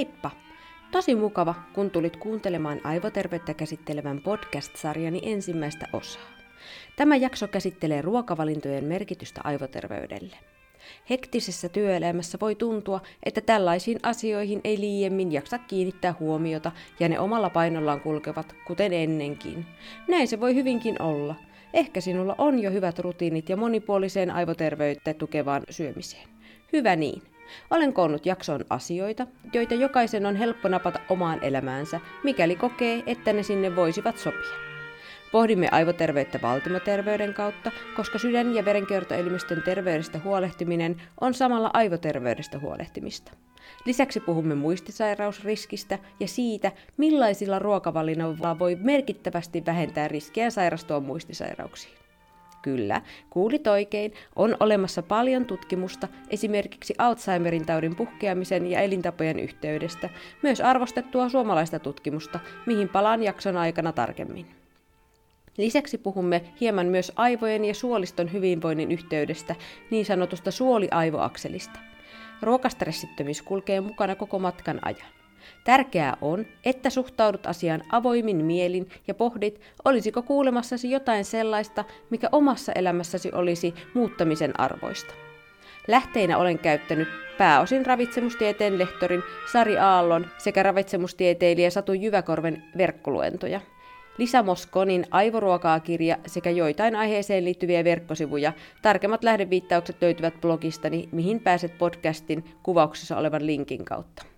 Heippa! Tosi mukava, kun tulit kuuntelemaan aivoterveyttä käsittelevän podcast-sarjani ensimmäistä osaa. Tämä jakso käsittelee ruokavalintojen merkitystä aivoterveydelle. Hektisessä työelämässä voi tuntua, että tällaisiin asioihin ei liiemmin jaksa kiinnittää huomiota ja ne omalla painollaan kulkevat, kuten ennenkin. Näin se voi hyvinkin olla. Ehkä sinulla on jo hyvät rutiinit ja monipuoliseen aivoterveyttä tukevaan syömiseen. Hyvä niin. Olen koonnut jakson asioita, joita jokaisen on helppo napata omaan elämäänsä, mikäli kokee, että ne sinne voisivat sopia. Pohdimme aivoterveyttä valtimoterveyden kautta, koska sydän- ja verenkiertoelimistön terveydestä huolehtiminen on samalla aivoterveydestä huolehtimista. Lisäksi puhumme muistisairausriskistä ja siitä, millaisilla ruokavalinnoilla voi merkittävästi vähentää riskiä sairastua muistisairauksiin. Kyllä, kuulit oikein, on olemassa paljon tutkimusta esimerkiksi Alzheimerin taudin puhkeamisen ja elintapojen yhteydestä, myös arvostettua suomalaista tutkimusta, mihin palaan jakson aikana tarkemmin. Lisäksi puhumme hieman myös aivojen ja suoliston hyvinvoinnin yhteydestä, niin sanotusta suoliaivoakselista. Ruokastressittömyys kulkee mukana koko matkan ajan. Tärkeää on, että suhtaudut asiaan avoimin mielin ja pohdit, olisiko kuulemassasi jotain sellaista, mikä omassa elämässäsi olisi muuttamisen arvoista. Lähteinä olen käyttänyt pääosin ravitsemustieteen lehtorin Sari Aallon sekä ravitsemustieteilijä Satu Jyväkorven verkkoluentoja – Lisa Moskonin Aivoruokaa-kirja sekä joitain aiheeseen liittyviä verkkosivuja. Tarkemmat lähdeviittaukset löytyvät blogistani, mihin pääset podcastin kuvauksessa olevan linkin kautta.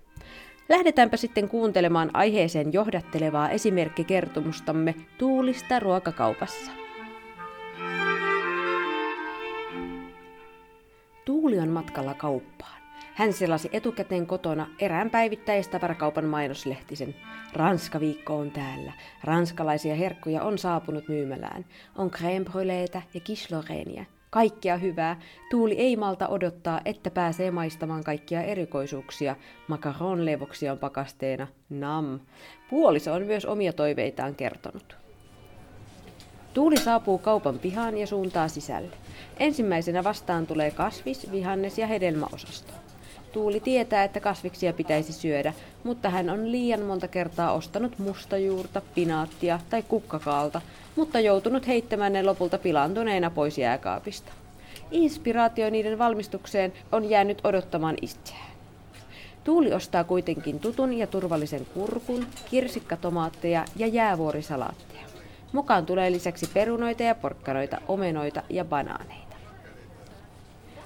Lähdetäänpä sitten kuuntelemaan aiheeseen johdattelevaa esimerkkikertomustamme Tuulista ruokakaupassa. Tuuli on matkalla kauppaan. Hän selasi etukäteen kotona erään päivittäistavarakaupan mainoslehtisen. Ranska-viikko on täällä. Ranskalaisia herkkuja on saapunut myymälään. On crème ja kisloreenia. Kaikkia hyvää. Tuuli ei malta odottaa, että pääsee maistamaan kaikkia erikoisuuksia. Macaron levoksia on pakasteena. Nam. Puoliso on myös omia toiveitaan kertonut. Tuuli saapuu kaupan pihaan ja suuntaa sisälle. Ensimmäisenä vastaan tulee kasvis, vihannes ja hedelmäosasto. Tuuli tietää, että kasviksia pitäisi syödä, mutta hän on liian monta kertaa ostanut mustajuurta, pinaattia tai kukkakaalta, mutta joutunut heittämään ne lopulta pilantuneena pois jääkaapista. Inspiraatio niiden valmistukseen on jäänyt odottamaan itseään. Tuuli ostaa kuitenkin tutun ja turvallisen kurkun, kirsikkatomaatteja ja jäävuorisalaatteja. Mukaan tulee lisäksi perunoita ja porkkanoita, omenoita ja banaaneita.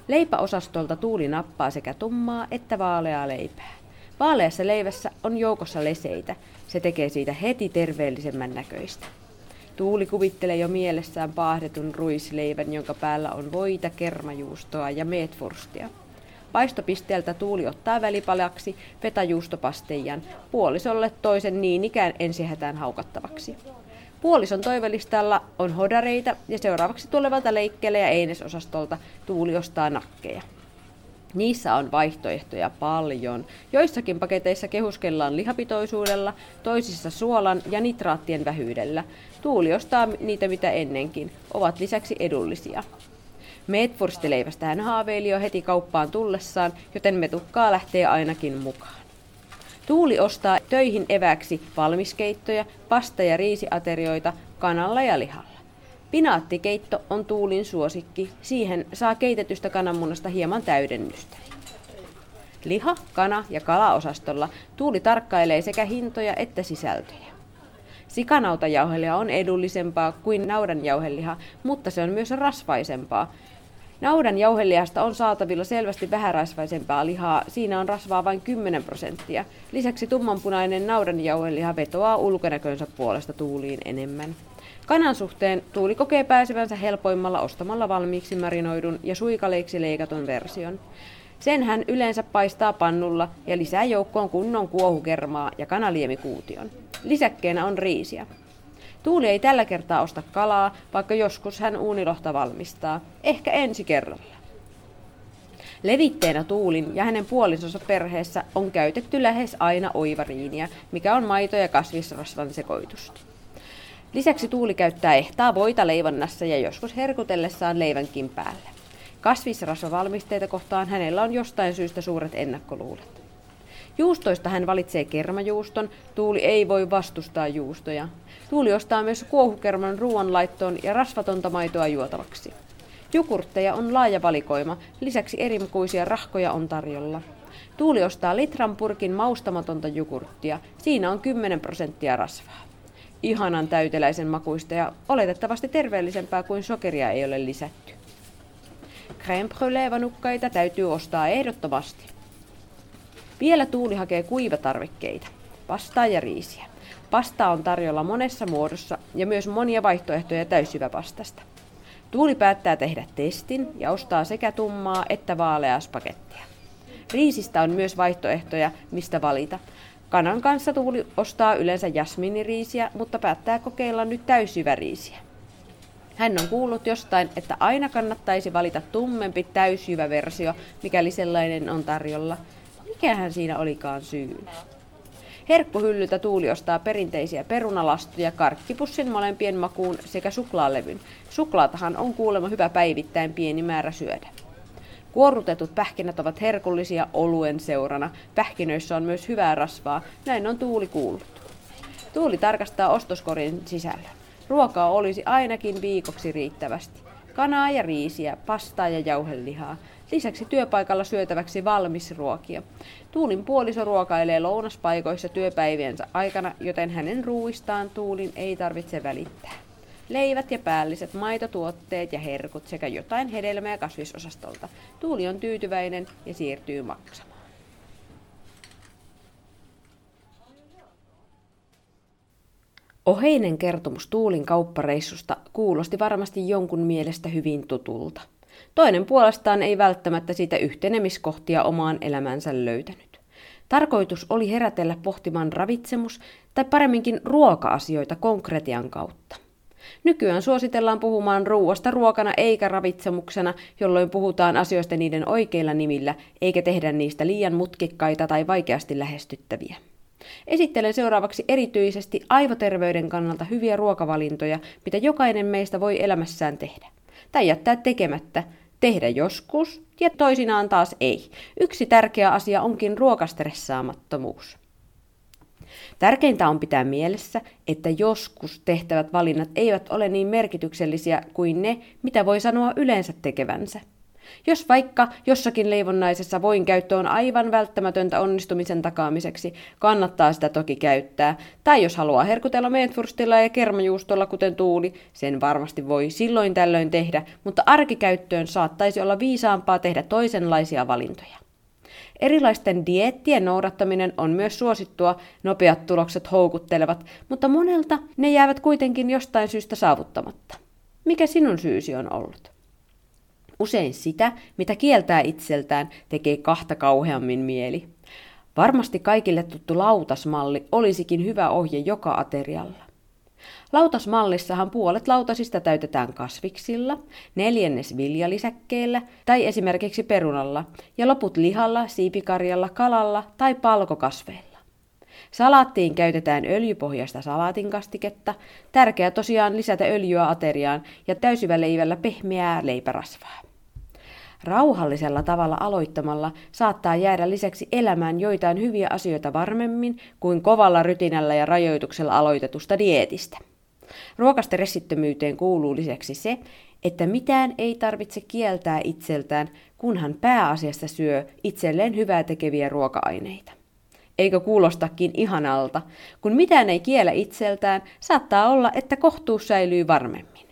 Leipäosastolta Tuuli nappaa sekä tummaa että vaaleaa leipää. Vaaleassa leivässä on joukossa leseitä. Se tekee siitä heti terveellisemmän näköistä. Tuuli kuvittelee jo mielessään paahdetun ruisleivän, jonka päällä on voita, kermajuustoa ja meetfurstia. Paistopisteeltä Tuuli ottaa välipalaksi fetajuustopasteijan, puolisolle toisen niin ikään ensihätään haukattavaksi. Puolison toivelistalla on hodareita ja seuraavaksi tulevalta leikkeelle ja einesosastolta Tuuli ostaa nakkeja. Niissä on vaihtoehtoja paljon. Joissakin paketeissa kehuskellaan lihapitoisuudella, toisissa suolan ja nitraattien vähyydellä. Tuuli ostaa niitä mitä ennenkin, ovat lisäksi edullisia. Meetfurstileivästä hän haaveili jo heti kauppaan tullessaan, joten metukkaa lähtee ainakin mukaan. Tuuli ostaa töihin eväksi valmiskeittoja, pasta- ja riisiaterioita kanalla ja lihalla. Pinaattikeitto on Tuulin suosikki. Siihen saa keitetystä kananmunasta hieman täydennystä. Liha, kana ja kalaosastolla Tuuli tarkkailee sekä hintoja että sisältöjä. Sikanautaجauhelia on edullisempaa kuin naudanjauheliha, mutta se on myös rasvaisempaa, Naudan jauhelihasta on saatavilla selvästi vähärasvaisempaa lihaa, siinä on rasvaa vain 10 prosenttia. Lisäksi tummanpunainen naudan jauheliha vetoaa ulkonäkönsä puolesta tuuliin enemmän. Kanan suhteen tuuli kokee pääsevänsä helpoimmalla ostamalla valmiiksi marinoidun ja suikaleiksi leikatun version. Sen hän yleensä paistaa pannulla ja lisää joukkoon kunnon kuohukermaa ja kanaliemikuution. Lisäkkeenä on riisiä. Tuuli ei tällä kertaa osta kalaa, vaikka joskus hän uunilohta valmistaa. Ehkä ensi kerralla. Levitteenä Tuulin ja hänen puolisonsa perheessä on käytetty lähes aina oivariinia, mikä on maito- ja kasvisrasvan sekoitusta. Lisäksi Tuuli käyttää ehtaa voita leivonnassa ja joskus herkutellessaan leivänkin päälle. Kasvisrasvavalmisteita kohtaan hänellä on jostain syystä suuret ennakkoluulet. Juustoista hän valitsee kermajuuston, Tuuli ei voi vastustaa juustoja. Tuuli ostaa myös kuohukerman ruoanlaittoon ja rasvatonta maitoa juotavaksi. Jukurtteja on laaja valikoima, lisäksi erimukuisia rahkoja on tarjolla. Tuuli ostaa litran purkin maustamatonta jukurttia, siinä on 10 prosenttia rasvaa. Ihanan täyteläisen makuista ja oletettavasti terveellisempää kuin sokeria ei ole lisätty. Crème brûlée täytyy ostaa ehdottomasti. Vielä Tuuli hakee kuivatarvikkeita, pastaa ja riisiä. Pasta on tarjolla monessa muodossa ja myös monia vaihtoehtoja täyssyväpastasta. Tuuli päättää tehdä testin ja ostaa sekä tummaa että vaaleaa spagettia. Riisistä on myös vaihtoehtoja, mistä valita. Kanan kanssa Tuuli ostaa yleensä jasminiriisiä, mutta päättää kokeilla nyt täysjyväriisiä. Hän on kuullut jostain, että aina kannattaisi valita tummempi täysjyvä versio, mikäli sellainen on tarjolla. Mikähän siinä olikaan syynä? Herkkuhyllyltä Tuuli ostaa perinteisiä perunalastuja, karkkipussin molempien makuun sekä suklaalevyn. Suklaatahan on kuulemma hyvä päivittäin pieni määrä syödä. Kuorrutetut pähkinät ovat herkullisia oluen seurana. Pähkinöissä on myös hyvää rasvaa, näin on Tuuli kuullut. Tuuli tarkastaa ostoskorin sisällön. Ruokaa olisi ainakin viikoksi riittävästi. Kanaa ja riisiä, pastaa ja jauhelihaa. Lisäksi työpaikalla syötäväksi valmis ruokia. Tuulin puoliso ruokailee lounaspaikoissa työpäiviensä aikana, joten hänen ruuistaan Tuulin ei tarvitse välittää. Leivät ja päälliset, maitotuotteet ja herkut sekä jotain hedelmää ja kasvisosastolta. Tuuli on tyytyväinen ja siirtyy maksamaan. Oheinen kertomus Tuulin kauppareissusta kuulosti varmasti jonkun mielestä hyvin tutulta. Toinen puolestaan ei välttämättä siitä yhtenemiskohtia omaan elämänsä löytänyt. Tarkoitus oli herätellä pohtimaan ravitsemus- tai paremminkin ruoka-asioita konkretian kautta. Nykyään suositellaan puhumaan ruuasta ruokana eikä ravitsemuksena, jolloin puhutaan asioista niiden oikeilla nimillä, eikä tehdä niistä liian mutkikkaita tai vaikeasti lähestyttäviä. Esittelen seuraavaksi erityisesti aivoterveyden kannalta hyviä ruokavalintoja, mitä jokainen meistä voi elämässään tehdä. Tai jättää tekemättä, tehdä joskus ja toisinaan taas ei. Yksi tärkeä asia onkin ruokastressaamattomuus. Tärkeintä on pitää mielessä, että joskus tehtävät valinnat eivät ole niin merkityksellisiä kuin ne, mitä voi sanoa yleensä tekevänsä. Jos vaikka jossakin leivonnaisessa voin käyttö on aivan välttämätöntä onnistumisen takaamiseksi, kannattaa sitä toki käyttää. Tai jos haluaa herkutella meetwurstilla ja kermajuustolla kuten tuuli, sen varmasti voi silloin tällöin tehdä, mutta arkikäyttöön saattaisi olla viisaampaa tehdä toisenlaisia valintoja. Erilaisten dieettien noudattaminen on myös suosittua, nopeat tulokset houkuttelevat, mutta monelta ne jäävät kuitenkin jostain syystä saavuttamatta. Mikä sinun syysi on ollut? Usein sitä, mitä kieltää itseltään, tekee kahta kauheammin mieli. Varmasti kaikille tuttu lautasmalli olisikin hyvä ohje joka aterialla. Lautasmallissahan puolet lautasista täytetään kasviksilla, neljännes viljalisäkkeellä tai esimerkiksi perunalla ja loput lihalla, siipikarjalla, kalalla tai palkokasveilla. Salaattiin käytetään öljypohjaista salaatinkastiketta, tärkeää tosiaan lisätä öljyä ateriaan ja täysyväleivällä pehmeää leipärasvaa. Rauhallisella tavalla aloittamalla saattaa jäädä lisäksi elämään joitain hyviä asioita varmemmin kuin kovalla rytinällä ja rajoituksella aloitetusta dietistä. Ruokastressittömyyteen kuuluu lisäksi se, että mitään ei tarvitse kieltää itseltään, kunhan pääasiassa syö itselleen hyvää tekeviä ruoka-aineita. Eikö kuulostakin ihanalta? Kun mitään ei kiellä itseltään, saattaa olla, että kohtuus säilyy varmemmin.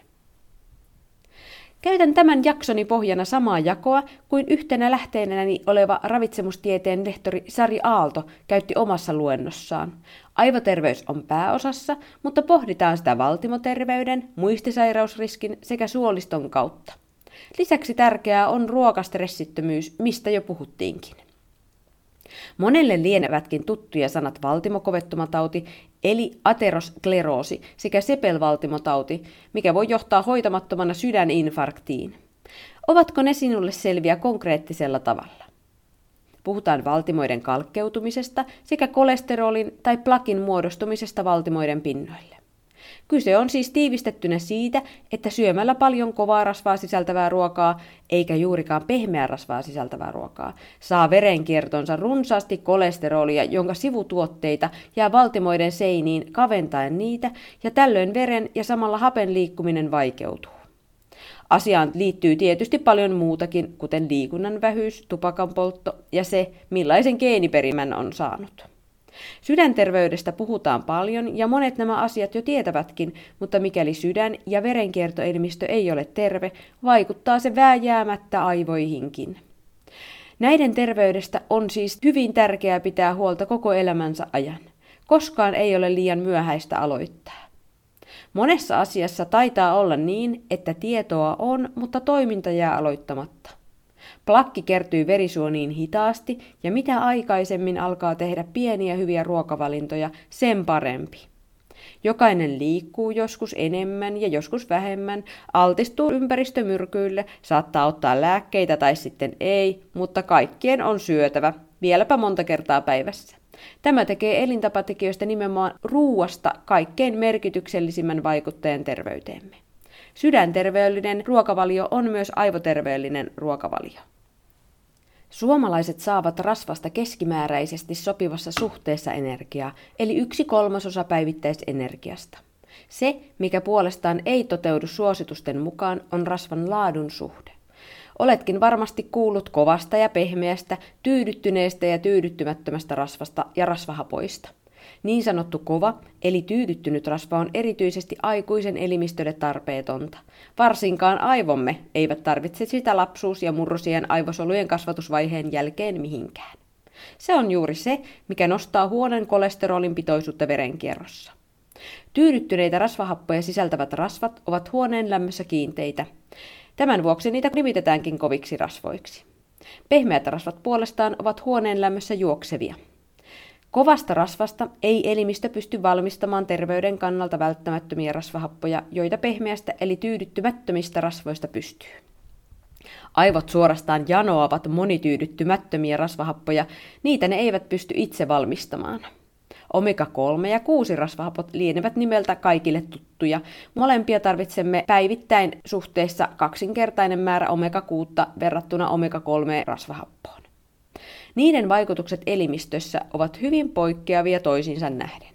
Käytän tämän jaksoni pohjana samaa jakoa kuin yhtenä lähteenäni oleva ravitsemustieteen lehtori Sari Aalto käytti omassa luennossaan. Aivoterveys on pääosassa, mutta pohditaan sitä valtimoterveyden, muistisairausriskin sekä suoliston kautta. Lisäksi tärkeää on ruokastressittömyys, mistä jo puhuttiinkin. Monelle lienevätkin tuttuja sanat valtimokovettumatauti, eli ateroskleroosi sekä sepelvaltimotauti, mikä voi johtaa hoitamattomana sydäninfarktiin. Ovatko ne sinulle selviä konkreettisella tavalla? Puhutaan valtimoiden kalkkeutumisesta sekä kolesterolin tai plakin muodostumisesta valtimoiden pinnoille. Kyse on siis tiivistettynä siitä, että syömällä paljon kovaa rasvaa sisältävää ruokaa, eikä juurikaan pehmeää rasvaa sisältävää ruokaa, saa verenkiertonsa runsaasti kolesterolia, jonka sivutuotteita jää valtimoiden seiniin kaventaen niitä, ja tällöin veren ja samalla hapen liikkuminen vaikeutuu. Asiaan liittyy tietysti paljon muutakin, kuten liikunnan vähyys, tupakan poltto ja se, millaisen geeniperimän on saanut. Sydänterveydestä puhutaan paljon ja monet nämä asiat jo tietävätkin, mutta mikäli sydän- ja verenkiertoelimistö ei ole terve, vaikuttaa se vääjäämättä aivoihinkin. Näiden terveydestä on siis hyvin tärkeää pitää huolta koko elämänsä ajan. Koskaan ei ole liian myöhäistä aloittaa. Monessa asiassa taitaa olla niin, että tietoa on, mutta toiminta jää aloittamatta. Plakki kertyy verisuoniin hitaasti ja mitä aikaisemmin alkaa tehdä pieniä hyviä ruokavalintoja, sen parempi. Jokainen liikkuu joskus enemmän ja joskus vähemmän, altistuu ympäristömyrkyille, saattaa ottaa lääkkeitä tai sitten ei, mutta kaikkien on syötävä, vieläpä monta kertaa päivässä. Tämä tekee elintapatekijöistä nimenomaan ruuasta kaikkein merkityksellisimmän vaikuttajan terveyteemme. Sydänterveellinen ruokavalio on myös aivoterveellinen ruokavalio. Suomalaiset saavat rasvasta keskimääräisesti sopivassa suhteessa energiaa, eli yksi kolmasosa päivittäisenergiasta. Se, mikä puolestaan ei toteudu suositusten mukaan, on rasvan laadun suhde. Oletkin varmasti kuullut kovasta ja pehmeästä, tyydyttyneestä ja tyydyttymättömästä rasvasta ja rasvahapoista. Niin sanottu kova, eli tyydyttynyt rasva on erityisesti aikuisen elimistölle tarpeetonta. Varsinkaan aivomme eivät tarvitse sitä lapsuus- ja murrosien aivosolujen kasvatusvaiheen jälkeen mihinkään. Se on juuri se, mikä nostaa huonon kolesterolin pitoisuutta verenkierrossa. Tyydyttyneitä rasvahappoja sisältävät rasvat ovat huoneen lämmössä kiinteitä. Tämän vuoksi niitä nimitetäänkin koviksi rasvoiksi. Pehmeät rasvat puolestaan ovat huoneen lämmössä juoksevia. Kovasta rasvasta ei elimistö pysty valmistamaan terveyden kannalta välttämättömiä rasvahappoja, joita pehmeästä eli tyydyttymättömistä rasvoista pystyy. Aivot suorastaan janoavat monityydyttymättömiä rasvahappoja, niitä ne eivät pysty itse valmistamaan. Omega-3 ja 6 rasvahapot lienevät nimeltä kaikille tuttuja. Molempia tarvitsemme päivittäin suhteessa kaksinkertainen määrä omega-6 verrattuna omega-3 rasvahappoon. Niiden vaikutukset elimistössä ovat hyvin poikkeavia toisiinsa nähden.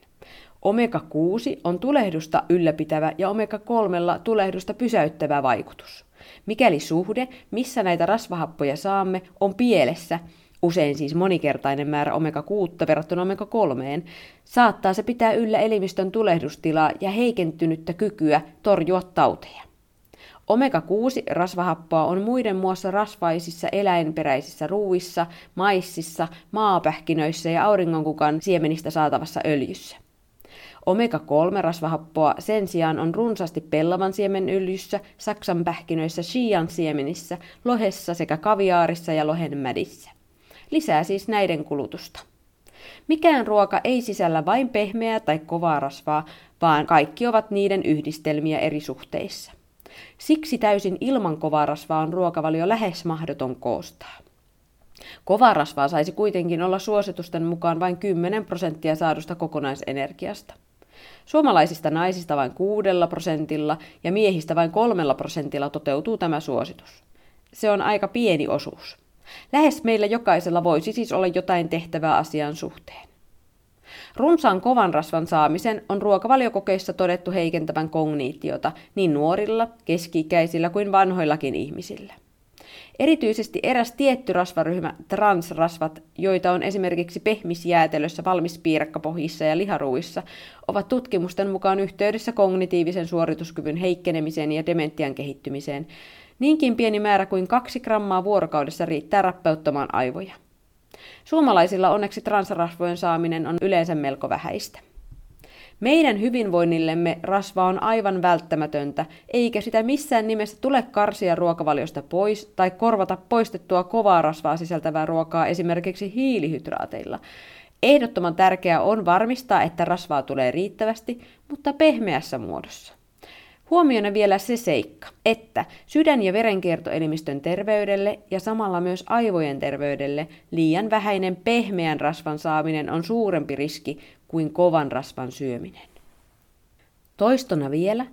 Omega-6 on tulehdusta ylläpitävä ja omega-3 tulehdusta pysäyttävä vaikutus. Mikäli suhde, missä näitä rasvahappoja saamme, on pielessä, usein siis monikertainen määrä omega-6 verrattuna omega-3, saattaa se pitää yllä elimistön tulehdustilaa ja heikentynyttä kykyä torjua tauteja. Omega-6-rasvahappoa on muiden muassa rasvaisissa eläinperäisissä ruuissa, maississa, maapähkinöissä ja auringonkukan siemenistä saatavassa öljyssä. Omega-3-rasvahappoa sen sijaan on runsaasti pellavan siemenöljyssä, saksan pähkinöissä, shian siemenissä, lohessa sekä kaviaarissa ja lohenmädissä. Lisää siis näiden kulutusta. Mikään ruoka ei sisällä vain pehmeää tai kovaa rasvaa, vaan kaikki ovat niiden yhdistelmiä eri suhteissa. Siksi täysin ilman kovaa rasvaa on ruokavalio lähes mahdoton koostaa. Kovaa rasvaa saisi kuitenkin olla suositusten mukaan vain 10 prosenttia saadusta kokonaisenergiasta. Suomalaisista naisista vain kuudella prosentilla ja miehistä vain kolmella prosentilla toteutuu tämä suositus. Se on aika pieni osuus. Lähes meillä jokaisella voisi siis olla jotain tehtävää asian suhteen. Runsaan kovan rasvan saamisen on ruokavaliokokeissa todettu heikentävän kogniitiota niin nuorilla, keski-ikäisillä kuin vanhoillakin ihmisillä. Erityisesti eräs tietty rasvaryhmä, transrasvat, joita on esimerkiksi pehmisjäätelössä, valmispiirakkapohjissa ja liharuissa, ovat tutkimusten mukaan yhteydessä kognitiivisen suorituskyvyn heikkenemiseen ja dementian kehittymiseen. Niinkin pieni määrä kuin kaksi grammaa vuorokaudessa riittää rappeuttamaan aivoja. Suomalaisilla onneksi transrasvojen saaminen on yleensä melko vähäistä. Meidän hyvinvoinnillemme rasva on aivan välttämätöntä, eikä sitä missään nimessä tule karsia ruokavaliosta pois tai korvata poistettua kovaa rasvaa sisältävää ruokaa esimerkiksi hiilihydraateilla. Ehdottoman tärkeää on varmistaa, että rasvaa tulee riittävästi, mutta pehmeässä muodossa. Huomiona vielä se seikka, että sydän- ja verenkiertoelimistön terveydelle ja samalla myös aivojen terveydelle liian vähäinen pehmeän rasvan saaminen on suurempi riski kuin kovan rasvan syöminen. Toistona vielä,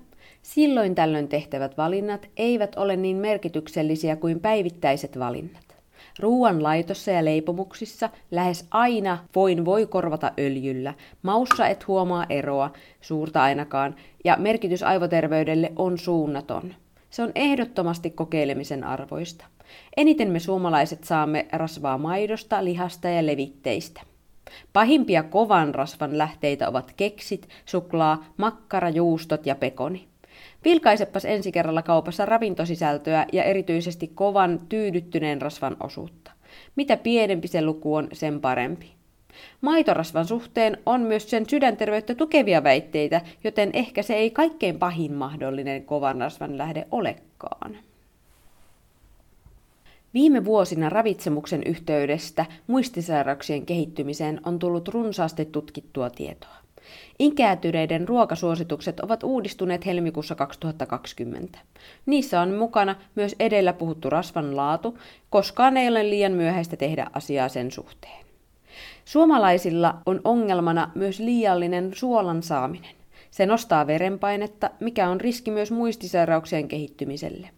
silloin tällöin tehtävät valinnat eivät ole niin merkityksellisiä kuin päivittäiset valinnat. Ruoan laitossa ja leipomuksissa lähes aina voin voi korvata öljyllä. Maussa et huomaa eroa, suurta ainakaan, ja merkitys aivoterveydelle on suunnaton. Se on ehdottomasti kokeilemisen arvoista. Eniten me suomalaiset saamme rasvaa maidosta, lihasta ja levitteistä. Pahimpia kovan rasvan lähteitä ovat keksit, suklaa, makkara, juustot ja pekoni. Vilkaisepas ensi kerralla kaupassa ravintosisältöä ja erityisesti kovan tyydyttyneen rasvan osuutta. Mitä pienempi se luku on, sen parempi. Maitorasvan suhteen on myös sen sydänterveyttä tukevia väitteitä, joten ehkä se ei kaikkein pahin mahdollinen kovan rasvan lähde olekaan. Viime vuosina ravitsemuksen yhteydestä muistisairauksien kehittymiseen on tullut runsaasti tutkittua tietoa. Ikääntyneiden ruokasuositukset ovat uudistuneet helmikuussa 2020. Niissä on mukana myös edellä puhuttu rasvan laatu, koskaan ei ole liian myöhäistä tehdä asiaa sen suhteen. Suomalaisilla on ongelmana myös liiallinen suolan saaminen. Se nostaa verenpainetta, mikä on riski myös muistisairauksien kehittymiselle.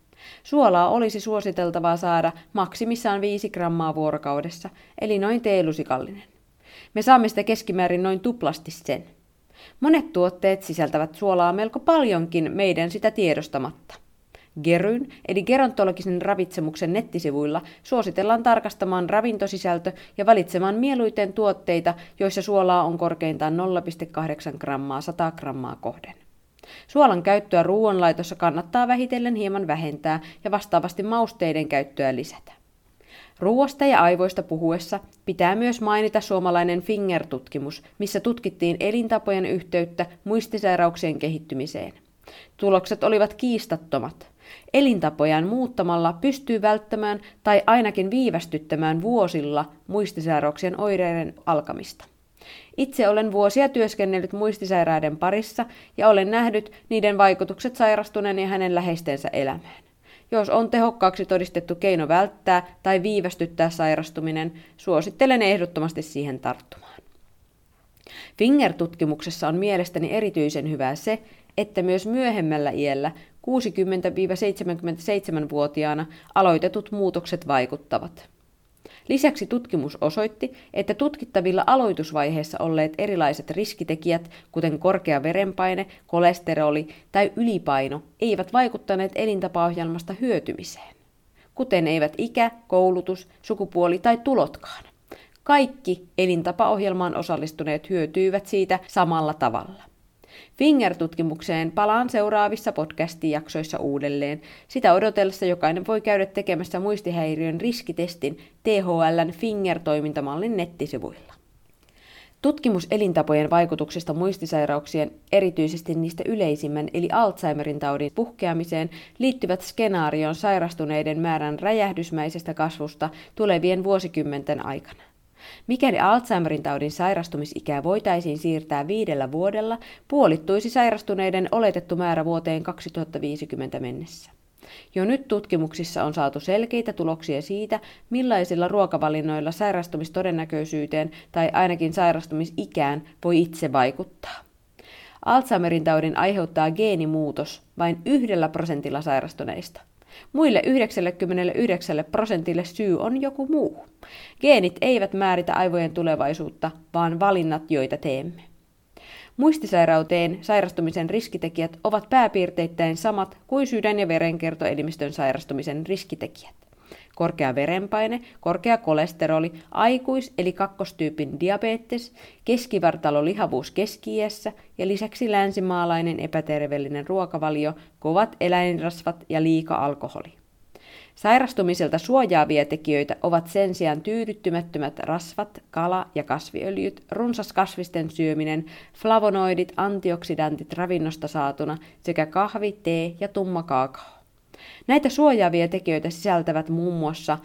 Suolaa olisi suositeltavaa saada maksimissaan 5 grammaa vuorokaudessa, eli noin teelusikallinen. Me saamme sitä keskimäärin noin tuplasti sen. Monet tuotteet sisältävät suolaa melko paljonkin meidän sitä tiedostamatta. Geryn, eli gerontologisen ravitsemuksen nettisivuilla, suositellaan tarkastamaan ravintosisältö ja valitsemaan mieluiten tuotteita, joissa suolaa on korkeintaan 0,8 grammaa 100 grammaa kohden. Suolan käyttöä ruoanlaitossa kannattaa vähitellen hieman vähentää ja vastaavasti mausteiden käyttöä lisätä. Ruoasta ja aivoista puhuessa pitää myös mainita suomalainen Finger-tutkimus, missä tutkittiin elintapojen yhteyttä muistisairauksien kehittymiseen. Tulokset olivat kiistattomat. Elintapojan muuttamalla pystyy välttämään tai ainakin viivästyttämään vuosilla muistisairauksien oireiden alkamista. Itse olen vuosia työskennellyt muistisairaiden parissa ja olen nähnyt niiden vaikutukset sairastuneen ja hänen läheistensä elämään. Jos on tehokkaaksi todistettu keino välttää tai viivästyttää sairastuminen, suosittelen ehdottomasti siihen tarttumaan. Finger-tutkimuksessa on mielestäni erityisen hyvää se, että myös myöhemmällä iällä 60-77-vuotiaana aloitetut muutokset vaikuttavat. Lisäksi tutkimus osoitti, että tutkittavilla aloitusvaiheessa olleet erilaiset riskitekijät, kuten korkea verenpaine, kolesteroli tai ylipaino, eivät vaikuttaneet elintapaohjelmasta hyötymiseen, kuten eivät ikä, koulutus, sukupuoli tai tulotkaan. Kaikki elintapaohjelmaan osallistuneet hyötyivät siitä samalla tavalla. Finger-tutkimukseen palaan seuraavissa podcast-jaksoissa uudelleen. Sitä odotellessa jokainen voi käydä tekemässä muistihäiriön riskitestin THLn Finger-toimintamallin nettisivuilla. Tutkimus elintapojen vaikutuksista muistisairauksien, erityisesti niistä yleisimmän eli Alzheimerin taudin puhkeamiseen, liittyvät skenaarioon sairastuneiden määrän räjähdysmäisestä kasvusta tulevien vuosikymmenten aikana. Mikäli Alzheimerin taudin sairastumisikää voitaisiin siirtää viidellä vuodella, puolittuisi sairastuneiden oletettu määrä vuoteen 2050 mennessä. Jo nyt tutkimuksissa on saatu selkeitä tuloksia siitä, millaisilla ruokavalinnoilla sairastumistodennäköisyyteen tai ainakin sairastumisikään voi itse vaikuttaa. Alzheimerin taudin aiheuttaa geenimuutos vain yhdellä prosentilla sairastuneista. Muille 99 prosentille syy on joku muu. Geenit eivät määritä aivojen tulevaisuutta, vaan valinnat, joita teemme. Muistisairauteen sairastumisen riskitekijät ovat pääpiirteittäin samat kuin sydän- ja verenkiertoelimistön sairastumisen riskitekijät korkea verenpaine, korkea kolesteroli, aikuis- eli kakkostyypin diabetes, keskivartalolihavuus keski ja lisäksi länsimaalainen epäterveellinen ruokavalio, kovat eläinrasvat ja liika alkoholi. Sairastumiselta suojaavia tekijöitä ovat sen sijaan tyydyttymättömät rasvat, kala- ja kasviöljyt, runsas kasvisten syöminen, flavonoidit, antioksidantit ravinnosta saatuna sekä kahvi, tee ja tumma kaakao. Näitä suojaavia tekijöitä sisältävät muun muassa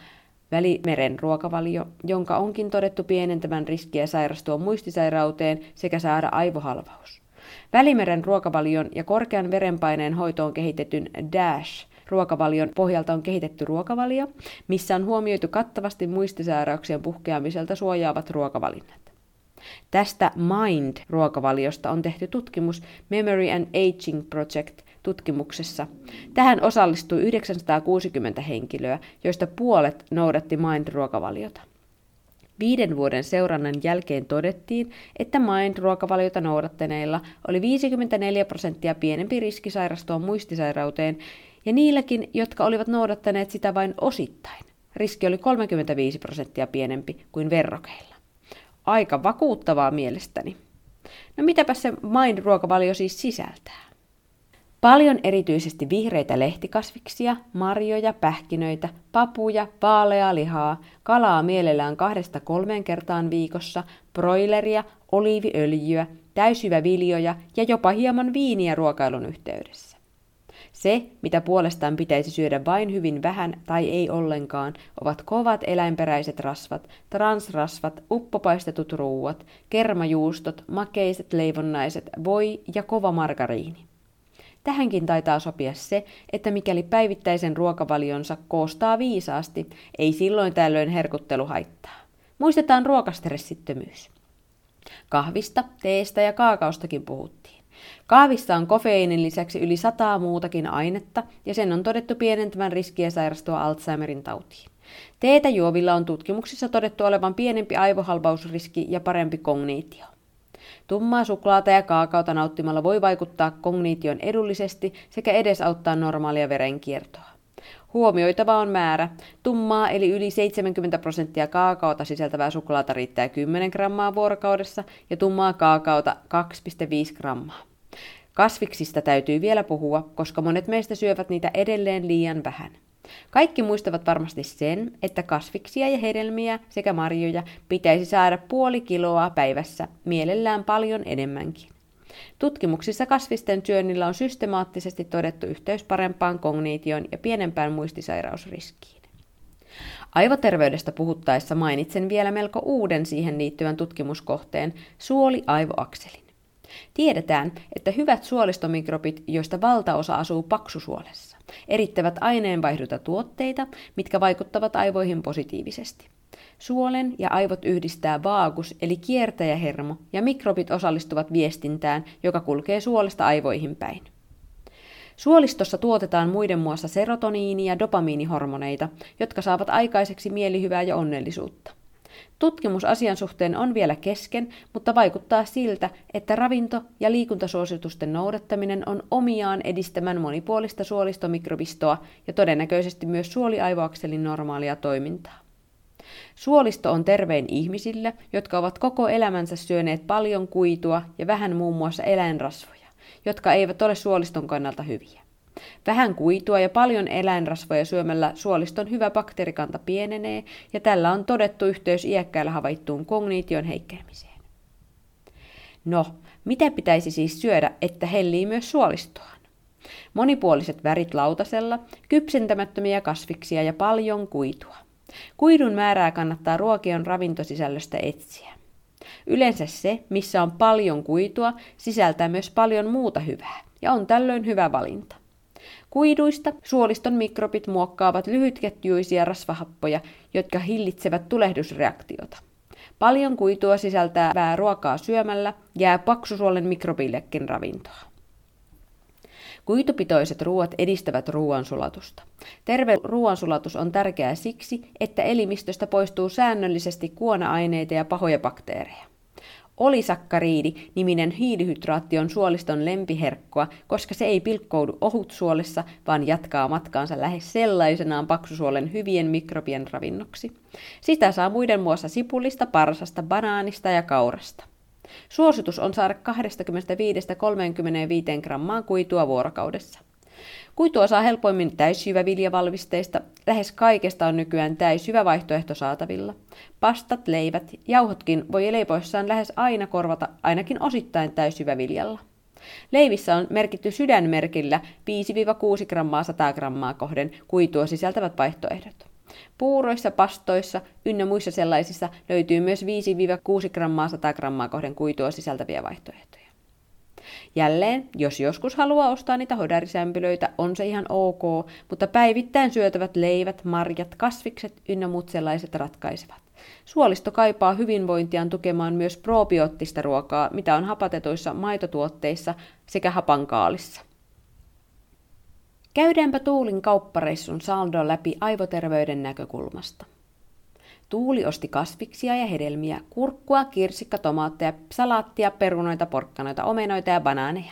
Välimeren ruokavalio, jonka onkin todettu pienentävän riskiä sairastua muistisairauteen sekä saada aivohalvaus. Välimeren ruokavalion ja korkean verenpaineen hoitoon kehitetyn DASH ruokavalion pohjalta on kehitetty ruokavalio, missä on huomioitu kattavasti muistisairauksien puhkeamiselta suojaavat ruokavalinnat. Tästä MIND-ruokavaliosta on tehty tutkimus Memory and Aging Project tutkimuksessa. Tähän osallistui 960 henkilöä, joista puolet noudatti Mind-ruokavaliota. Viiden vuoden seurannan jälkeen todettiin, että Mind-ruokavaliota noudattaneilla oli 54 prosenttia pienempi riski sairastua muistisairauteen, ja niilläkin, jotka olivat noudattaneet sitä vain osittain, riski oli 35 prosenttia pienempi kuin verrokeilla. Aika vakuuttavaa mielestäni. No mitäpä se Mind-ruokavalio siis sisältää? Paljon erityisesti vihreitä lehtikasviksia, marjoja, pähkinöitä, papuja, vaaleaa lihaa, kalaa mielellään kahdesta kolmeen kertaan viikossa, broileria, oliiviöljyä, täysjyväviljoja ja jopa hieman viiniä ruokailun yhteydessä. Se, mitä puolestaan pitäisi syödä vain hyvin vähän tai ei ollenkaan, ovat kovat eläinperäiset rasvat, transrasvat, uppopaistetut ruuat, kermajuustot, makeiset leivonnaiset, voi ja kova margariini. Tähänkin taitaa sopia se, että mikäli päivittäisen ruokavalionsa koostaa viisaasti, ei silloin tällöin herkuttelu haittaa. Muistetaan ruokastressittömyys. Kahvista, teestä ja kaakaostakin puhuttiin. Kahvissa on kofeiinin lisäksi yli sataa muutakin ainetta, ja sen on todettu pienentävän riskiä sairastua Alzheimerin tautiin. Teetä juovilla on tutkimuksissa todettu olevan pienempi aivohalvausriski ja parempi kogniitio. Tummaa suklaata ja kaakaota nauttimalla voi vaikuttaa kognition edullisesti sekä edesauttaa normaalia verenkiertoa. Huomioitava on määrä. Tummaa eli yli 70 prosenttia kaakaota sisältävää suklaata riittää 10 grammaa vuorokaudessa ja tummaa kaakaota 2,5 grammaa. Kasviksista täytyy vielä puhua, koska monet meistä syövät niitä edelleen liian vähän. Kaikki muistavat varmasti sen, että kasviksia ja hedelmiä sekä marjoja pitäisi saada puoli kiloa päivässä, mielellään paljon enemmänkin. Tutkimuksissa kasvisten syönnillä on systemaattisesti todettu yhteys parempaan kogniitioon ja pienempään muistisairausriskiin. Aivoterveydestä puhuttaessa mainitsen vielä melko uuden siihen liittyvän tutkimuskohteen, suoli-aivoakselin. Tiedetään, että hyvät suolistomikrobit, joista valtaosa asuu paksusuolessa, erittävät aineenvaihdota tuotteita, mitkä vaikuttavat aivoihin positiivisesti. Suolen ja aivot yhdistää vaagus eli kiertäjähermo ja mikrobit osallistuvat viestintään, joka kulkee suolesta aivoihin päin. Suolistossa tuotetaan muiden muassa serotoniini- ja dopamiinihormoneita, jotka saavat aikaiseksi mielihyvää ja onnellisuutta. Tutkimus asian suhteen on vielä kesken, mutta vaikuttaa siltä, että ravinto- ja liikuntasuositusten noudattaminen on omiaan edistämään monipuolista suolistomikrobistoa ja todennäköisesti myös suoliaivoakselin normaalia toimintaa. Suolisto on tervein ihmisille, jotka ovat koko elämänsä syöneet paljon kuitua ja vähän muun muassa eläinrasvoja, jotka eivät ole suoliston kannalta hyviä. Vähän kuitua ja paljon eläinrasvoja syömällä suoliston hyvä bakteerikanta pienenee ja tällä on todettu yhteys iäkkäillä havaittuun kogniition heikkenemiseen. No, mitä pitäisi siis syödä, että hellii myös suolistoaan? Monipuoliset värit lautasella, kypsentämättömiä kasviksia ja paljon kuitua. Kuidun määrää kannattaa ruokion ravintosisällöstä etsiä. Yleensä se, missä on paljon kuitua, sisältää myös paljon muuta hyvää ja on tällöin hyvä valinta. Kuiduista suoliston mikrobit muokkaavat lyhytketjuisia rasvahappoja, jotka hillitsevät tulehdusreaktiota. Paljon kuitua sisältää ruokaa syömällä jää paksusuolen mikrobillekin ravintoa. Kuitupitoiset ruoat edistävät ruoansulatusta. Terve ruoansulatus on tärkeää siksi, että elimistöstä poistuu säännöllisesti kuona-aineita ja pahoja bakteereja. Olisakkariidi-niminen hiilihydraatti on suoliston lempiherkkoa, koska se ei pilkkoudu ohutsuolessa, vaan jatkaa matkaansa lähes sellaisenaan paksusuolen hyvien mikrobien ravinnoksi. Sitä saa muiden muassa sipulista, parsasta, banaanista ja kaurasta. Suositus on saada 25-35 grammaa kuitua vuorokaudessa. Kuitua saa helpoimmin täysjyväviljavalmisteista. Lähes kaikesta on nykyään täysjyvä vaihtoehto saatavilla. Pastat, leivät, jauhotkin voi leipoissaan lähes aina korvata ainakin osittain täysjyväviljalla. Leivissä on merkitty sydänmerkillä 5-6 grammaa 100 grammaa kohden kuitua sisältävät vaihtoehdot. Puuroissa, pastoissa ynnä muissa sellaisissa löytyy myös 5-6 grammaa 100 grammaa kohden kuitua sisältäviä vaihtoehtoja. Jälleen, jos joskus haluaa ostaa niitä hodarisämpylöitä, on se ihan ok, mutta päivittäin syötävät leivät, marjat, kasvikset ynnä muut sellaiset ratkaisevat. Suolisto kaipaa hyvinvointiaan tukemaan myös probioottista ruokaa, mitä on hapatetuissa maitotuotteissa sekä hapankaalissa. Käydäänpä Tuulin kauppareissun saldoa läpi aivoterveyden näkökulmasta. Tuuli osti kasviksia ja hedelmiä, kurkkua, kirsikka, tomaatteja, salaattia, perunoita, porkkanoita, omenoita ja banaaneja.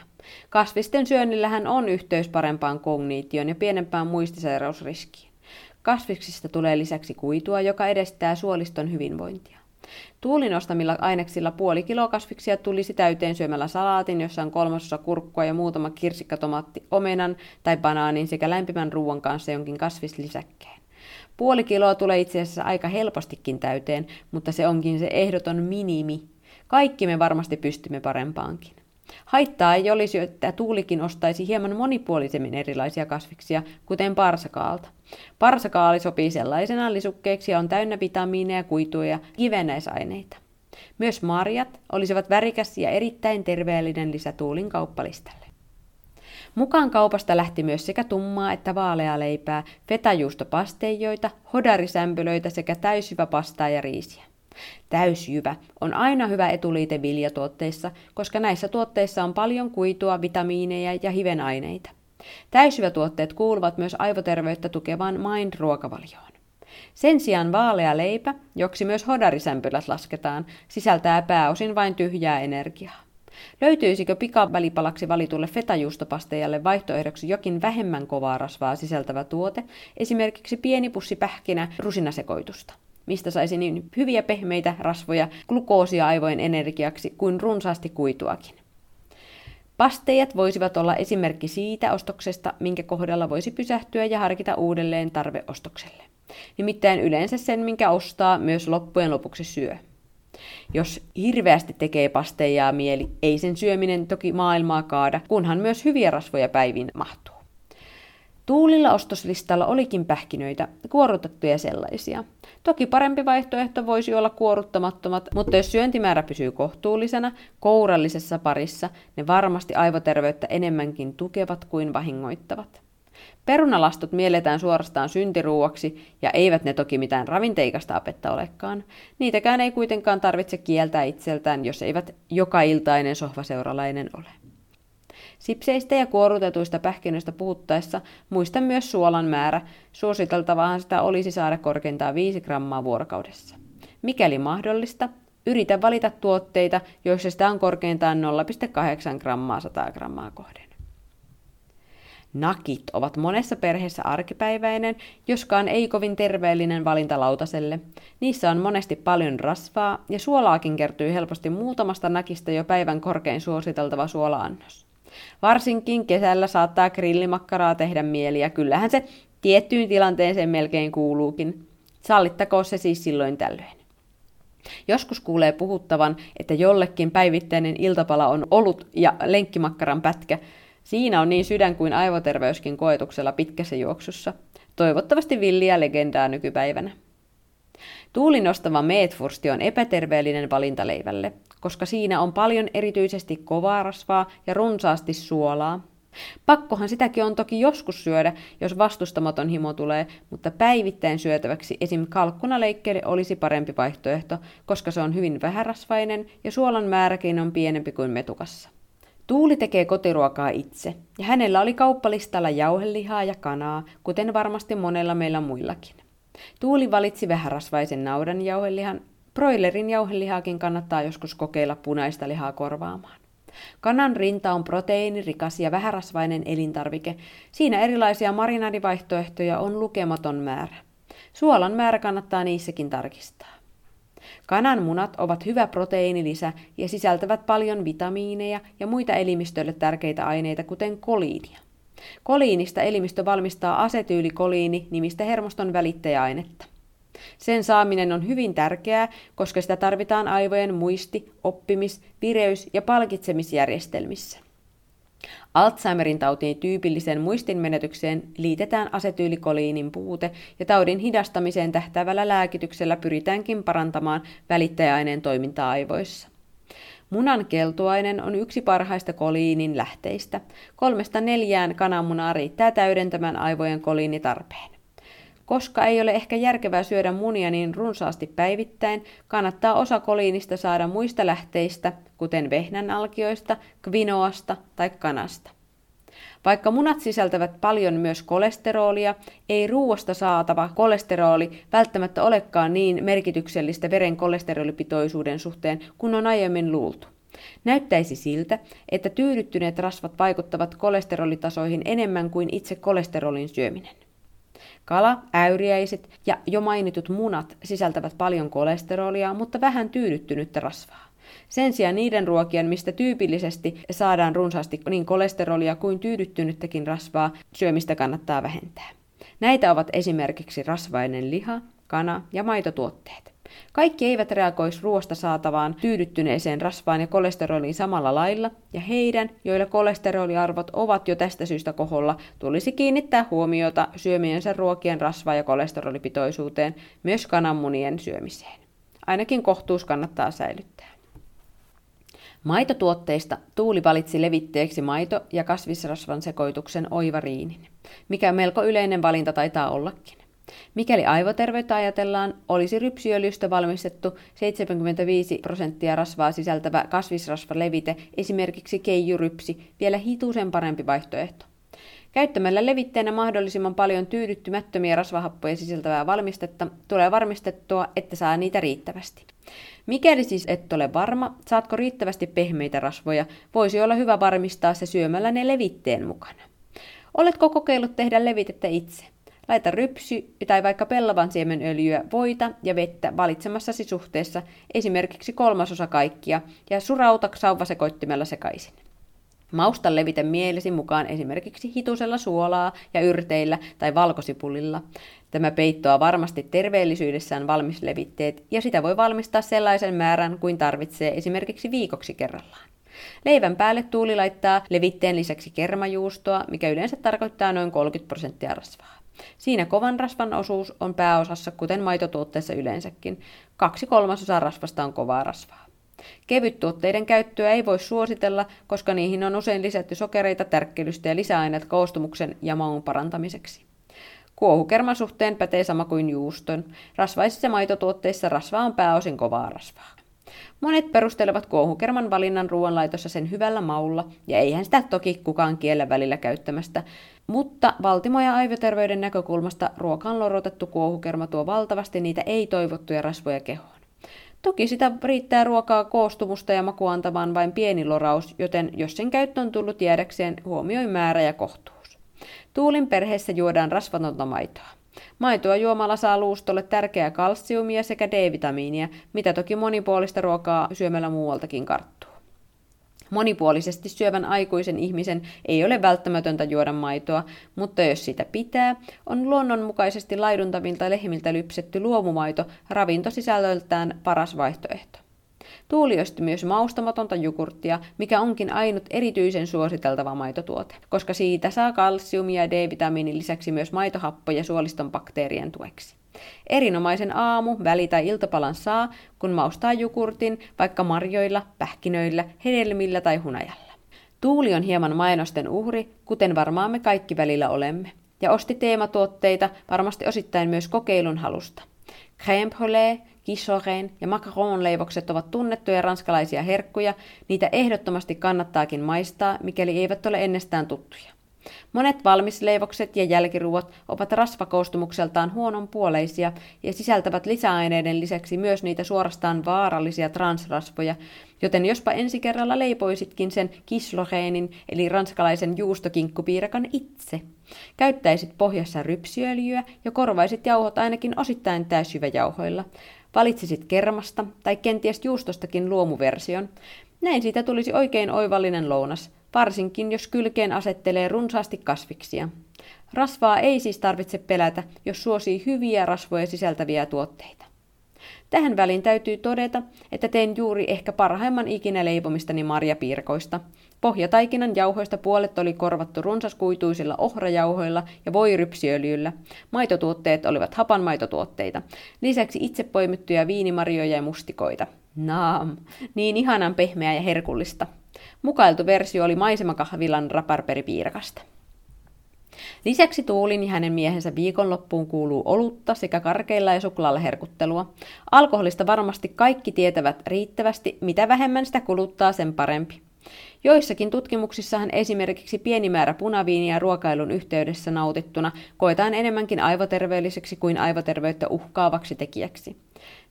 Kasvisten syönnillähän on yhteys parempaan kognitioon ja pienempään muistisairausriskiin. Kasviksista tulee lisäksi kuitua, joka edestää suoliston hyvinvointia. Tuulin ostamilla aineksilla puoli kiloa kasviksia tulisi täyteen syömällä salaatin, jossa on kolmasosa kurkkua ja muutama kirsikkatomaatti omenan tai banaanin sekä lämpimän ruoan kanssa jonkin kasvislisäkkeen. Puoli kiloa tulee itse asiassa aika helpostikin täyteen, mutta se onkin se ehdoton minimi. Kaikki me varmasti pystymme parempaankin. Haittaa ei olisi, että Tuulikin ostaisi hieman monipuolisemmin erilaisia kasviksia, kuten parsakaalta. Parsakaali sopii sellaisena lisukkeeksi ja on täynnä vitamiineja, kuituja ja kivenäisaineita. Myös marjat olisivat värikäs ja erittäin terveellinen lisä Tuulin kauppalistalle. Mukaan kaupasta lähti myös sekä tummaa että vaaleaa leipää, fetajuustopasteijoita, hodarisämpylöitä sekä täysjyväpastaa ja riisiä. Täysjyvä on aina hyvä etuliite viljatuotteissa, koska näissä tuotteissa on paljon kuitua, vitamiineja ja hivenaineita. Täysjyvätuotteet kuuluvat myös aivoterveyttä tukevaan Mind-ruokavalioon. Sen sijaan vaalea leipä, joksi myös hodarisämpylät lasketaan, sisältää pääosin vain tyhjää energiaa. Löytyisikö pikavälipalaksi valitulle fetajuustopastejalle vaihtoehdoksi jokin vähemmän kovaa rasvaa sisältävä tuote, esimerkiksi pieni pussi pähkinä rusinasekoitusta? mistä saisi niin hyviä pehmeitä rasvoja, glukoosia aivojen energiaksi kuin runsaasti kuituakin. Pasteijat voisivat olla esimerkki siitä ostoksesta, minkä kohdalla voisi pysähtyä ja harkita uudelleen tarveostokselle. Nimittäin yleensä sen, minkä ostaa, myös loppujen lopuksi syö. Jos hirveästi tekee pasteijaa mieli, ei sen syöminen toki maailmaa kaada, kunhan myös hyviä rasvoja päiviin mahtuu. Tuulilla ostoslistalla olikin pähkinöitä, kuorutettuja sellaisia. Toki parempi vaihtoehto voisi olla kuoruttamattomat, mutta jos syöntimäärä pysyy kohtuullisena, kourallisessa parissa, ne varmasti aivoterveyttä enemmänkin tukevat kuin vahingoittavat. Perunalastot mielletään suorastaan syntiruuaksi, ja eivät ne toki mitään ravinteikasta apetta olekaan. Niitäkään ei kuitenkaan tarvitse kieltää itseltään, jos eivät joka iltainen sohvaseuralainen ole. Sipseistä ja kuorutetuista pähkinöistä puhuttaessa muista myös suolan määrä. Suositeltavaahan sitä olisi saada korkeintaan 5 grammaa vuorokaudessa. Mikäli mahdollista, yritä valita tuotteita, joissa sitä on korkeintaan 0,8 grammaa 100 grammaa kohden. Nakit ovat monessa perheessä arkipäiväinen, joskaan ei kovin terveellinen valinta lautaselle. Niissä on monesti paljon rasvaa ja suolaakin kertyy helposti muutamasta nakista jo päivän korkein suositeltava suolaannos. Varsinkin kesällä saattaa grillimakkaraa tehdä mieli ja kyllähän se tiettyyn tilanteeseen melkein kuuluukin. Sallittakoon se siis silloin tällöin. Joskus kuulee puhuttavan, että jollekin päivittäinen iltapala on ollut ja lenkkimakkaran pätkä. Siinä on niin sydän kuin aivoterveyskin koetuksella pitkässä juoksussa. Toivottavasti villiä legendaa nykypäivänä. Tuulin nostava meetfursti on epäterveellinen valintaleivälle, koska siinä on paljon erityisesti kovaa rasvaa ja runsaasti suolaa. Pakkohan sitäkin on toki joskus syödä, jos vastustamaton himo tulee, mutta päivittäin syötäväksi esim. kalkkunaleikkeelle olisi parempi vaihtoehto, koska se on hyvin vähärasvainen ja suolan määräkin on pienempi kuin metukassa. Tuuli tekee kotiruokaa itse, ja hänellä oli kauppalistalla jauhelihaa ja kanaa, kuten varmasti monella meillä muillakin. Tuuli valitsi vähärasvaisen naudan jauhelihan. Broilerin jauhelihaakin kannattaa joskus kokeilla punaista lihaa korvaamaan. Kanan rinta on proteiinirikas ja vähärasvainen elintarvike. Siinä erilaisia marinadivaihtoehtoja on lukematon määrä. Suolan määrä kannattaa niissäkin tarkistaa. Kanan munat ovat hyvä proteiinilisä ja sisältävät paljon vitamiineja ja muita elimistölle tärkeitä aineita, kuten koliinia. Koliinista elimistö valmistaa asetyylikoliini nimistä hermoston välittäjäainetta. Sen saaminen on hyvin tärkeää, koska sitä tarvitaan aivojen muisti-, oppimis-, vireys- ja palkitsemisjärjestelmissä. Alzheimerin tautiin tyypilliseen muistinmenetykseen liitetään asetyylikoliinin puute ja taudin hidastamiseen tähtävällä lääkityksellä pyritäänkin parantamaan välittäjäaineen toimintaa aivoissa. Munan keltuainen on yksi parhaista koliinin lähteistä. Kolmesta neljään kananmunaa riittää täydentämään aivojen koliinitarpeen. Koska ei ole ehkä järkevää syödä munia niin runsaasti päivittäin, kannattaa osa koliinista saada muista lähteistä, kuten vehnänalkioista, kvinoasta tai kanasta. Vaikka munat sisältävät paljon myös kolesterolia, ei ruuasta saatava kolesteroli välttämättä olekaan niin merkityksellistä veren kolesterolipitoisuuden suhteen kuin on aiemmin luultu. Näyttäisi siltä, että tyydyttyneet rasvat vaikuttavat kolesterolitasoihin enemmän kuin itse kolesterolin syöminen. Kala, äyriäiset ja jo mainitut munat sisältävät paljon kolesterolia, mutta vähän tyydyttynyttä rasvaa. Sen sijaan niiden ruokien, mistä tyypillisesti saadaan runsaasti niin kolesterolia kuin tyydyttynyttäkin rasvaa, syömistä kannattaa vähentää. Näitä ovat esimerkiksi rasvainen liha, kana ja maitotuotteet. Kaikki eivät reagoisi ruoasta saatavaan tyydyttyneeseen rasvaan ja kolesteroliin samalla lailla, ja heidän, joilla kolesteroliarvot ovat jo tästä syystä koholla, tulisi kiinnittää huomiota syömiensä ruokien rasva- ja kolesterolipitoisuuteen, myös kananmunien syömiseen. Ainakin kohtuus kannattaa säilyttää. Maitotuotteista Tuuli valitsi levitteeksi maito- ja kasvisrasvan sekoituksen oivariinin, mikä melko yleinen valinta taitaa ollakin. Mikäli aivoterveyttä ajatellaan, olisi rypsiöljystä valmistettu 75 prosenttia rasvaa sisältävä kasvisrasvalevite, esimerkiksi keijurypsi, vielä hitusen parempi vaihtoehto. Käyttämällä levitteenä mahdollisimman paljon tyydyttymättömiä rasvahappoja sisältävää valmistetta tulee varmistettua, että saa niitä riittävästi. Mikäli siis et ole varma, saatko riittävästi pehmeitä rasvoja, voisi olla hyvä varmistaa se syömällä ne levitteen mukana. Oletko kokeillut tehdä levitettä itse? Laita rypsy tai vaikka pellavan siemenöljyä, voita ja vettä valitsemassasi suhteessa, esimerkiksi kolmasosa kaikkia, ja surauta sauvasekoittimella sekaisin. Mausta levite mielesi mukaan esimerkiksi hitusella suolaa ja yrteillä tai valkosipulilla. Tämä peittoaa varmasti terveellisyydessään valmislevitteet ja sitä voi valmistaa sellaisen määrän kuin tarvitsee esimerkiksi viikoksi kerrallaan. Leivän päälle tuuli laittaa levitteen lisäksi kermajuustoa, mikä yleensä tarkoittaa noin 30 prosenttia rasvaa. Siinä kovan rasvan osuus on pääosassa, kuten maitotuotteessa yleensäkin. Kaksi kolmasosaa rasvasta on kovaa rasvaa. Kevyttuotteiden käyttöä ei voi suositella, koska niihin on usein lisätty sokereita, tärkkelystä ja lisäaineet koostumuksen ja maun parantamiseksi. Kuohukerman suhteen pätee sama kuin juuston. Rasvaisissa maitotuotteissa rasva on pääosin kovaa rasvaa. Monet perustelevat kuohukerman valinnan ruoanlaitossa sen hyvällä maulla, ja eihän sitä toki kukaan kiellä välillä käyttämästä, mutta valtimo- ja aivoterveyden näkökulmasta ruokaan lorotettu kuohukerma tuo valtavasti niitä ei-toivottuja rasvoja kehoon. Toki sitä riittää ruokaa koostumusta ja makua antamaan vain pieni loraus, joten jos sen käyttö on tullut jäädäkseen, huomioi määrä ja kohtuus. Tuulin perheessä juodaan rasvatonta maitoa. Maitoa juomalla saa luustolle tärkeää kalsiumia sekä D-vitamiinia, mitä toki monipuolista ruokaa syömällä muualtakin karttuu. Monipuolisesti syövän aikuisen ihmisen ei ole välttämätöntä juoda maitoa, mutta jos sitä pitää, on luonnonmukaisesti laiduntavilta lehmiltä lypsetty luomumaito ravintosisällöltään paras vaihtoehto. Tuuli osti myös maustamatonta jogurttia, mikä onkin ainut erityisen suositeltava maitotuote, koska siitä saa kalsiumia ja D-vitamiinin lisäksi myös maitohappoja suoliston bakteerien tueksi. Erinomaisen aamu, väli- tai iltapalan saa, kun maustaa jukurtin vaikka marjoilla, pähkinöillä, hedelmillä tai hunajalla. Tuuli on hieman mainosten uhri, kuten varmaan me kaikki välillä olemme, ja osti teematuotteita varmasti osittain myös kokeilun halusta. Crème brûlée, Kissoren ja macaron-leivokset ovat tunnettuja ranskalaisia herkkuja, niitä ehdottomasti kannattaakin maistaa, mikäli eivät ole ennestään tuttuja. Monet valmisleivokset ja jälkiruot ovat rasvakoostumukseltaan huononpuoleisia ja sisältävät lisäaineiden lisäksi myös niitä suorastaan vaarallisia transrasvoja, joten jospa ensi kerralla leipoisitkin sen kisloreenin eli ranskalaisen juustokinkkupiirakan itse. Käyttäisit pohjassa rypsiöljyä ja korvaisit jauhot ainakin osittain täysjyväjauhoilla. Valitsisit kermasta tai kenties juustostakin luomuversion. Näin siitä tulisi oikein oivallinen lounas, varsinkin jos kylkeen asettelee runsaasti kasviksia. Rasvaa ei siis tarvitse pelätä, jos suosii hyviä rasvoja sisältäviä tuotteita. Tähän väliin täytyy todeta, että tein juuri ehkä parhaimman ikinä leipomistani marjapiirkoista. Pohjataikinan jauhoista puolet oli korvattu runsaskuituisilla ohrajauhoilla ja voirypsiöljyllä. Maitotuotteet olivat hapanmaitotuotteita. Lisäksi itse poimittuja viinimarjoja ja mustikoita. Naam, niin ihanan pehmeä ja herkullista. Mukailtu versio oli maisemakahvilan raparperipiirakasta. Lisäksi Tuulin ja hänen miehensä viikonloppuun kuuluu olutta sekä karkeilla ja suklaalla herkuttelua. Alkoholista varmasti kaikki tietävät riittävästi, mitä vähemmän sitä kuluttaa, sen parempi. Joissakin tutkimuksissahan esimerkiksi pieni määrä punaviiniä ruokailun yhteydessä nautittuna koetaan enemmänkin aivoterveelliseksi kuin aivoterveyttä uhkaavaksi tekijäksi.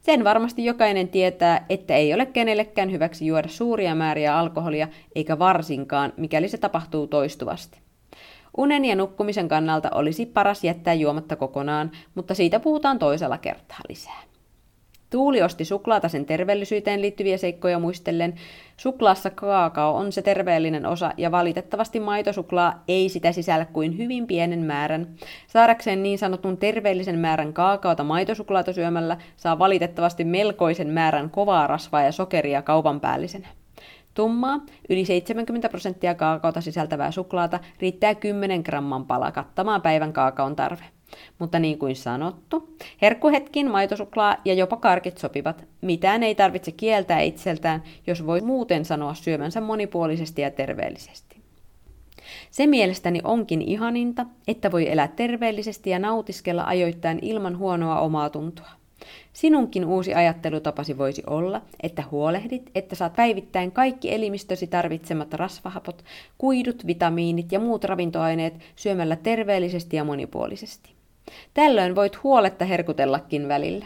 Sen varmasti jokainen tietää, että ei ole kenellekään hyväksi juoda suuria määriä alkoholia, eikä varsinkaan, mikäli se tapahtuu toistuvasti. Unen ja nukkumisen kannalta olisi paras jättää juomatta kokonaan, mutta siitä puhutaan toisella kertaa lisää. Tuuli osti suklaata sen terveellisyyteen liittyviä seikkoja muistellen. Suklaassa kaakao on se terveellinen osa ja valitettavasti maitosuklaa ei sitä sisällä kuin hyvin pienen määrän. Saadakseen niin sanotun terveellisen määrän kaakaota maitosuklaata syömällä saa valitettavasti melkoisen määrän kovaa rasvaa ja sokeria kaupan päällisenä. Tummaa, yli 70 prosenttia kaakaota sisältävää suklaata riittää 10 gramman pala kattamaan päivän kaakaon tarve. Mutta niin kuin sanottu, herkkuhetkin, maitosuklaa ja jopa karkit sopivat. Mitään ei tarvitse kieltää itseltään, jos voi muuten sanoa syömänsä monipuolisesti ja terveellisesti. Se mielestäni onkin ihaninta, että voi elää terveellisesti ja nautiskella ajoittain ilman huonoa omaa tuntoa. Sinunkin uusi ajattelutapasi voisi olla, että huolehdit, että saat päivittäin kaikki elimistösi tarvitsemat rasvahapot, kuidut, vitamiinit ja muut ravintoaineet syömällä terveellisesti ja monipuolisesti. Tällöin voit huoletta herkutellakin välillä.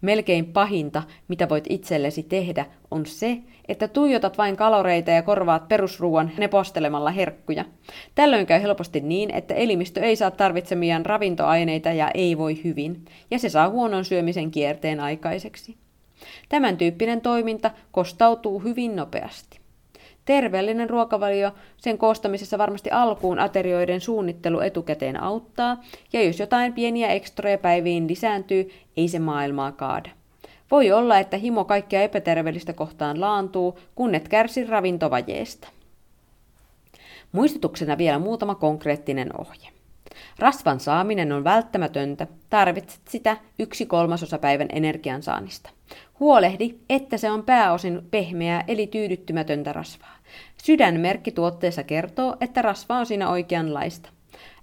Melkein pahinta, mitä voit itsellesi tehdä, on se, että tuijotat vain kaloreita ja korvaat perusruuan nepostelemalla herkkuja. Tällöin käy helposti niin, että elimistö ei saa tarvitsemiaan ravintoaineita ja ei voi hyvin, ja se saa huonon syömisen kierteen aikaiseksi. Tämän tyyppinen toiminta kostautuu hyvin nopeasti. Terveellinen ruokavalio, sen koostamisessa varmasti alkuun aterioiden suunnittelu etukäteen auttaa, ja jos jotain pieniä ekstroja päiviin lisääntyy, ei se maailmaa kaada. Voi olla, että himo kaikkea epäterveellistä kohtaan laantuu, kun et kärsi ravintovajeesta. Muistutuksena vielä muutama konkreettinen ohje. Rasvan saaminen on välttämätöntä, tarvitset sitä yksi kolmasosa päivän energiansaannista. Huolehdi, että se on pääosin pehmeää eli tyydyttymätöntä rasvaa. Sydänmerkki tuotteessa kertoo, että rasva on siinä oikeanlaista.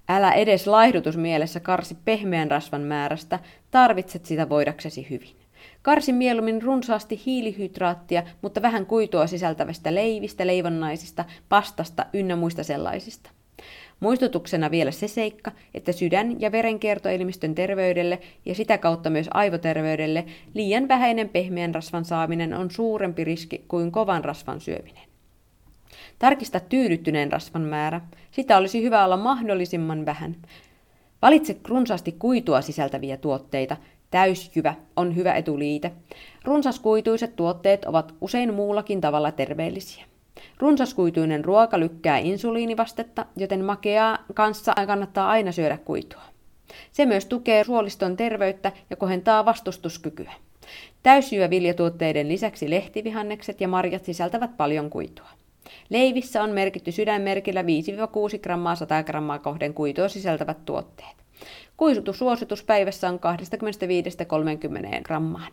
Älä edes laihdutusmielessä karsi pehmeän rasvan määrästä, tarvitset sitä voidaksesi hyvin. Karsi mieluummin runsaasti hiilihydraattia, mutta vähän kuitua sisältävistä leivistä, leivonnaisista, pastasta ynnä muista sellaisista. Muistutuksena vielä se seikka, että sydän- ja verenkiertoelimistön terveydelle ja sitä kautta myös aivoterveydelle liian vähäinen pehmeän rasvan saaminen on suurempi riski kuin kovan rasvan syöminen. Tarkista tyydyttyneen rasvan määrä. Sitä olisi hyvä olla mahdollisimman vähän. Valitse runsaasti kuitua sisältäviä tuotteita. Täysjyvä on hyvä etuliite. Runsaskuituiset tuotteet ovat usein muullakin tavalla terveellisiä. Runsaskuituinen ruoka lykkää insuliinivastetta, joten makeaa kanssa kannattaa aina syödä kuitua. Se myös tukee suoliston terveyttä ja kohentaa vastustuskykyä. Täysjyväviljatuotteiden lisäksi lehtivihannekset ja marjat sisältävät paljon kuitua. Leivissä on merkitty sydänmerkillä 5-6 grammaa 100 grammaa kohden kuitua sisältävät tuotteet. Kuisutussuositus päivässä on 25-30 grammaan.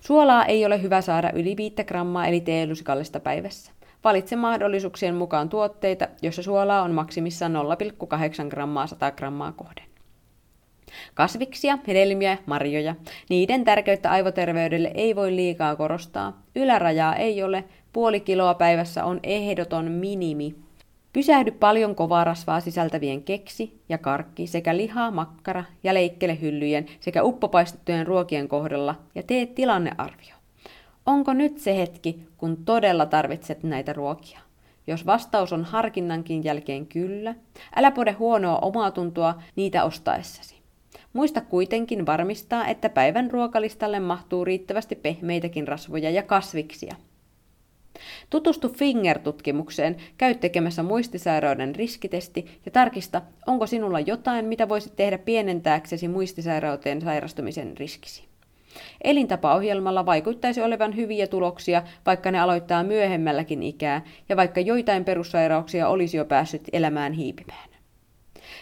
Suolaa ei ole hyvä saada yli 5 grammaa eli teelusikallista päivässä. Valitse mahdollisuuksien mukaan tuotteita, joissa suolaa on maksimissaan 0,8 grammaa 100 grammaa kohden. Kasviksia, hedelmiä, marjoja. Niiden tärkeyttä aivoterveydelle ei voi liikaa korostaa. Ylärajaa ei ole, puoli kiloa päivässä on ehdoton minimi. Pysähdy paljon kovaa rasvaa sisältävien keksi ja karkki sekä liha, makkara ja leikkelehyllyjen sekä uppopaistettujen ruokien kohdalla ja tee tilannearvio. Onko nyt se hetki, kun todella tarvitset näitä ruokia? Jos vastaus on harkinnankin jälkeen kyllä, älä pode huonoa omaa tuntua niitä ostaessasi. Muista kuitenkin varmistaa, että päivän ruokalistalle mahtuu riittävästi pehmeitäkin rasvoja ja kasviksia. Tutustu Finger-tutkimukseen, käy tekemässä muistisairauden riskitesti ja tarkista, onko sinulla jotain, mitä voisit tehdä pienentääksesi muistisairauteen sairastumisen riskisi. Elintapaohjelmalla vaikuttaisi olevan hyviä tuloksia, vaikka ne aloittaa myöhemmälläkin ikää ja vaikka joitain perussairauksia olisi jo päässyt elämään hiipimään.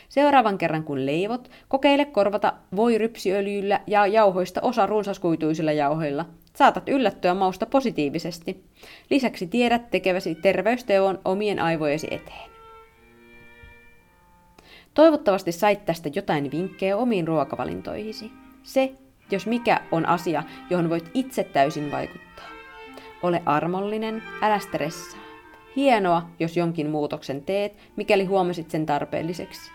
Seuraavan kerran kun leivot, kokeile korvata voi rypsiöljyllä ja jauhoista osa runsaskuituisilla jauhoilla. Saatat yllättyä mausta positiivisesti. Lisäksi tiedät tekeväsi terveysteon omien aivojesi eteen. Toivottavasti sait tästä jotain vinkkejä omiin ruokavalintoihisi. Se, jos mikä on asia, johon voit itse täysin vaikuttaa. Ole armollinen, älä stressaa. Hienoa, jos jonkin muutoksen teet, mikäli huomasit sen tarpeelliseksi.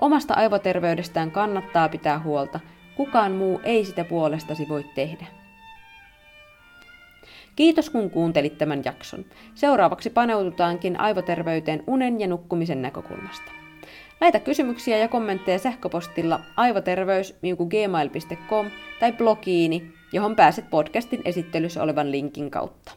Omasta aivoterveydestään kannattaa pitää huolta, kukaan muu ei sitä puolestasi voi tehdä. Kiitos kun kuuntelit tämän jakson. Seuraavaksi paneututaankin aivoterveyteen unen ja nukkumisen näkökulmasta. Laita kysymyksiä ja kommentteja sähköpostilla aivoterveys.gmail.com tai blogiini, johon pääset podcastin esittelyssä olevan linkin kautta.